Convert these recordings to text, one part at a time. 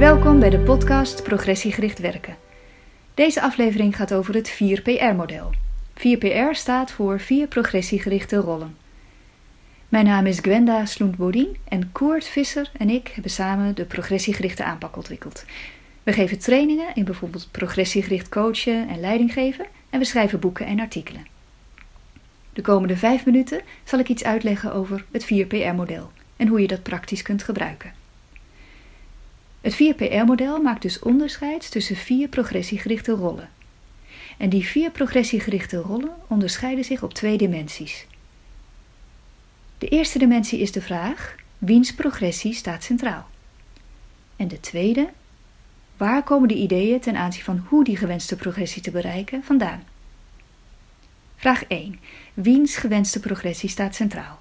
Welkom bij de podcast Progressiegericht Werken. Deze aflevering gaat over het 4PR-model. 4PR staat voor vier progressiegerichte rollen. Mijn naam is Gwenda Sloent-Bodien en Koert Visser en ik hebben samen de progressiegerichte aanpak ontwikkeld. We geven trainingen in bijvoorbeeld progressiegericht coachen en leiding geven en we schrijven boeken en artikelen. De komende vijf minuten zal ik iets uitleggen over het 4PR-model en hoe je dat praktisch kunt gebruiken. Het 4PR-model maakt dus onderscheid tussen vier progressiegerichte rollen. En die vier progressiegerichte rollen onderscheiden zich op twee dimensies. De eerste dimensie is de vraag: wiens progressie staat centraal? En de tweede: waar komen de ideeën ten aanzien van hoe die gewenste progressie te bereiken vandaan? Vraag 1. Wiens gewenste progressie staat centraal?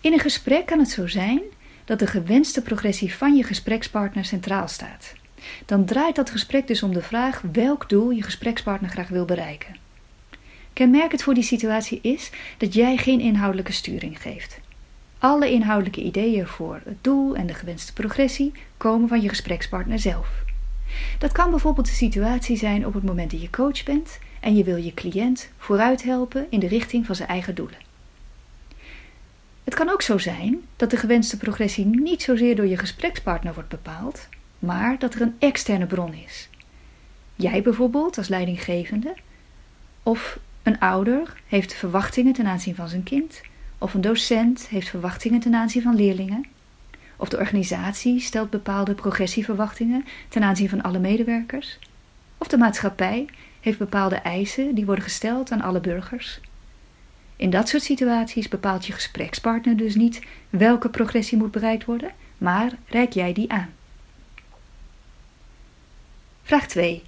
In een gesprek kan het zo zijn dat de gewenste progressie van je gesprekspartner centraal staat. Dan draait dat gesprek dus om de vraag welk doel je gesprekspartner graag wil bereiken. Kenmerkend voor die situatie is dat jij geen inhoudelijke sturing geeft. Alle inhoudelijke ideeën voor het doel en de gewenste progressie komen van je gesprekspartner zelf. Dat kan bijvoorbeeld de situatie zijn op het moment dat je coach bent en je wil je cliënt vooruit helpen in de richting van zijn eigen doelen. Het kan ook zo zijn dat de gewenste progressie niet zozeer door je gesprekspartner wordt bepaald, maar dat er een externe bron is. Jij bijvoorbeeld als leidinggevende, of een ouder heeft verwachtingen ten aanzien van zijn kind, of een docent heeft verwachtingen ten aanzien van leerlingen, of de organisatie stelt bepaalde progressieverwachtingen ten aanzien van alle medewerkers, of de maatschappij heeft bepaalde eisen die worden gesteld aan alle burgers. In dat soort situaties bepaalt je gesprekspartner dus niet welke progressie moet bereikt worden, maar reik jij die aan. Vraag 2.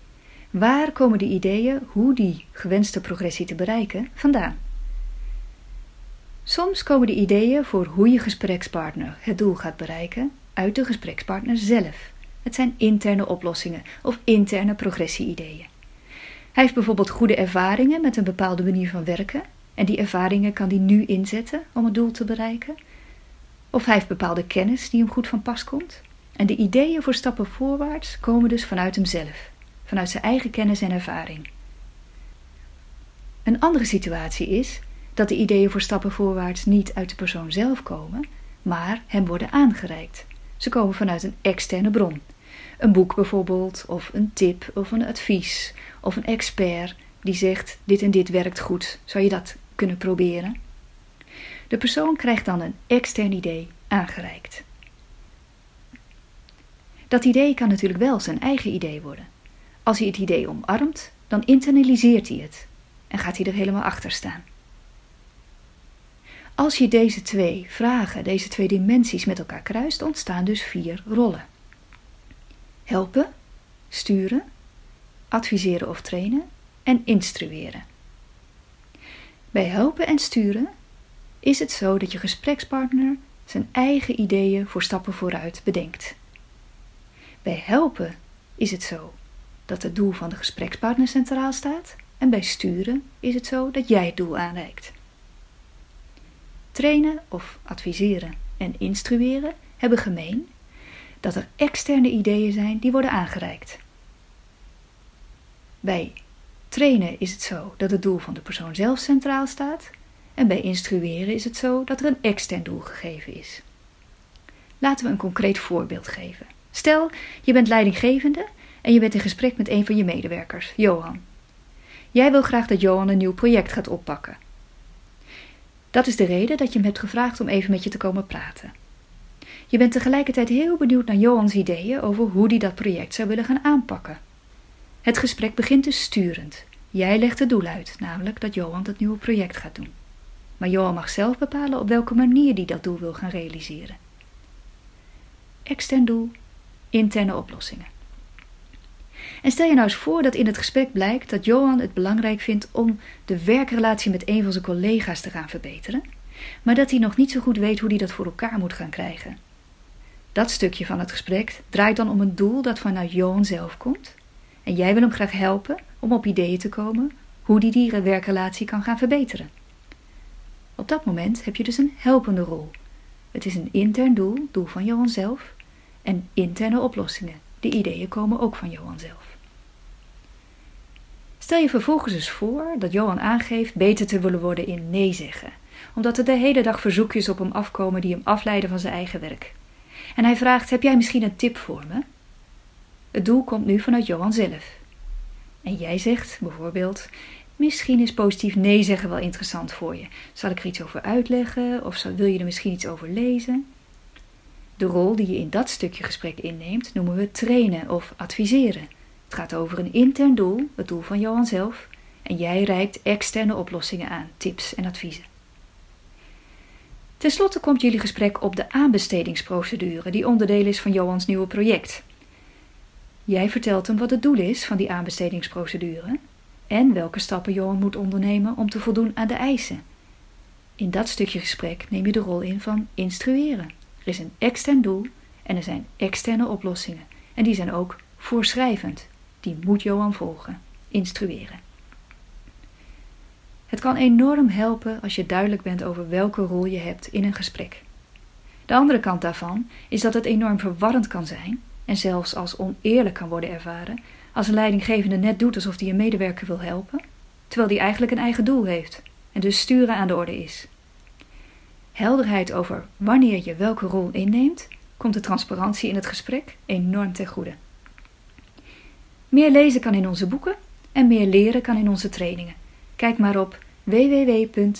Waar komen de ideeën hoe die gewenste progressie te bereiken vandaan? Soms komen de ideeën voor hoe je gesprekspartner het doel gaat bereiken uit de gesprekspartner zelf. Het zijn interne oplossingen of interne progressie-ideeën. Hij heeft bijvoorbeeld goede ervaringen met een bepaalde manier van werken en die ervaringen kan hij nu inzetten om het doel te bereiken. Of hij heeft bepaalde kennis die hem goed van pas komt. En de ideeën voor stappen voorwaarts komen dus vanuit hemzelf, vanuit zijn eigen kennis en ervaring. Een andere situatie is dat de ideeën voor stappen voorwaarts niet uit de persoon zelf komen, maar hem worden aangereikt. Ze komen vanuit een externe bron. Een boek bijvoorbeeld, of een tip, of een advies, of een expert die zegt: Dit en dit werkt goed, zou je dat kunnen proberen? De persoon krijgt dan een extern idee aangereikt. Dat idee kan natuurlijk wel zijn eigen idee worden. Als hij het idee omarmt, dan internaliseert hij het en gaat hij er helemaal achter staan. Als je deze twee vragen, deze twee dimensies met elkaar kruist, ontstaan dus vier rollen: helpen, sturen, adviseren of trainen en instrueren. Bij helpen en sturen is het zo dat je gesprekspartner zijn eigen ideeën voor stappen vooruit bedenkt. Bij helpen is het zo dat het doel van de gesprekspartner centraal staat en bij sturen is het zo dat jij het doel aanreikt. Trainen of adviseren en instrueren hebben gemeen dat er externe ideeën zijn die worden aangereikt. Bij trainen is het zo dat het doel van de persoon zelf centraal staat en bij instrueren is het zo dat er een extern doel gegeven is. Laten we een concreet voorbeeld geven. Stel, je bent leidinggevende en je bent in gesprek met een van je medewerkers, Johan. Jij wil graag dat Johan een nieuw project gaat oppakken. Dat is de reden dat je hem hebt gevraagd om even met je te komen praten. Je bent tegelijkertijd heel benieuwd naar Johans ideeën over hoe hij dat project zou willen gaan aanpakken. Het gesprek begint dus sturend. Jij legt het doel uit, namelijk dat Johan het nieuwe project gaat doen. Maar Johan mag zelf bepalen op welke manier hij dat doel wil gaan realiseren. Extern doel, interne oplossingen. En stel je nou eens voor dat in het gesprek blijkt dat Johan het belangrijk vindt om de werkrelatie met een van zijn collega's te gaan verbeteren, maar dat hij nog niet zo goed weet hoe hij dat voor elkaar moet gaan krijgen. Dat stukje van het gesprek draait dan om een doel dat vanuit Johan zelf komt en jij wil hem graag helpen om op ideeën te komen hoe die werkrelatie kan gaan verbeteren. Op dat moment heb je dus een helpende rol. Het is een intern doel, doel van Johan zelf, en interne oplossingen. De ideeën komen ook van Johan zelf. Stel je vervolgens eens voor dat Johan aangeeft beter te willen worden in nee zeggen, omdat er de hele dag verzoekjes op hem afkomen die hem afleiden van zijn eigen werk. En hij vraagt: Heb jij misschien een tip voor me? Het doel komt nu vanuit Johan zelf. En jij zegt bijvoorbeeld: Misschien is positief nee zeggen wel interessant voor je. Zal ik er iets over uitleggen of wil je er misschien iets over lezen? De rol die je in dat stukje gesprek inneemt noemen we trainen of adviseren. Het gaat over een intern doel, het doel van Johan zelf, en jij reikt externe oplossingen aan, tips en adviezen. Ten slotte komt jullie gesprek op de aanbestedingsprocedure, die onderdeel is van Johans nieuwe project. Jij vertelt hem wat het doel is van die aanbestedingsprocedure en welke stappen Johan moet ondernemen om te voldoen aan de eisen. In dat stukje gesprek neem je de rol in van instrueren. Er is een extern doel en er zijn externe oplossingen. En die zijn ook voorschrijvend. Die moet Johan volgen, instrueren. Het kan enorm helpen als je duidelijk bent over welke rol je hebt in een gesprek. De andere kant daarvan is dat het enorm verwarrend kan zijn en zelfs als oneerlijk kan worden ervaren als een leidinggevende net doet alsof hij een medewerker wil helpen, terwijl die eigenlijk een eigen doel heeft en dus sturen aan de orde is. Helderheid over wanneer je welke rol inneemt, komt de transparantie in het gesprek enorm ten goede. Meer lezen kan in onze boeken en meer leren kan in onze trainingen. Kijk maar op www.cpw.nu.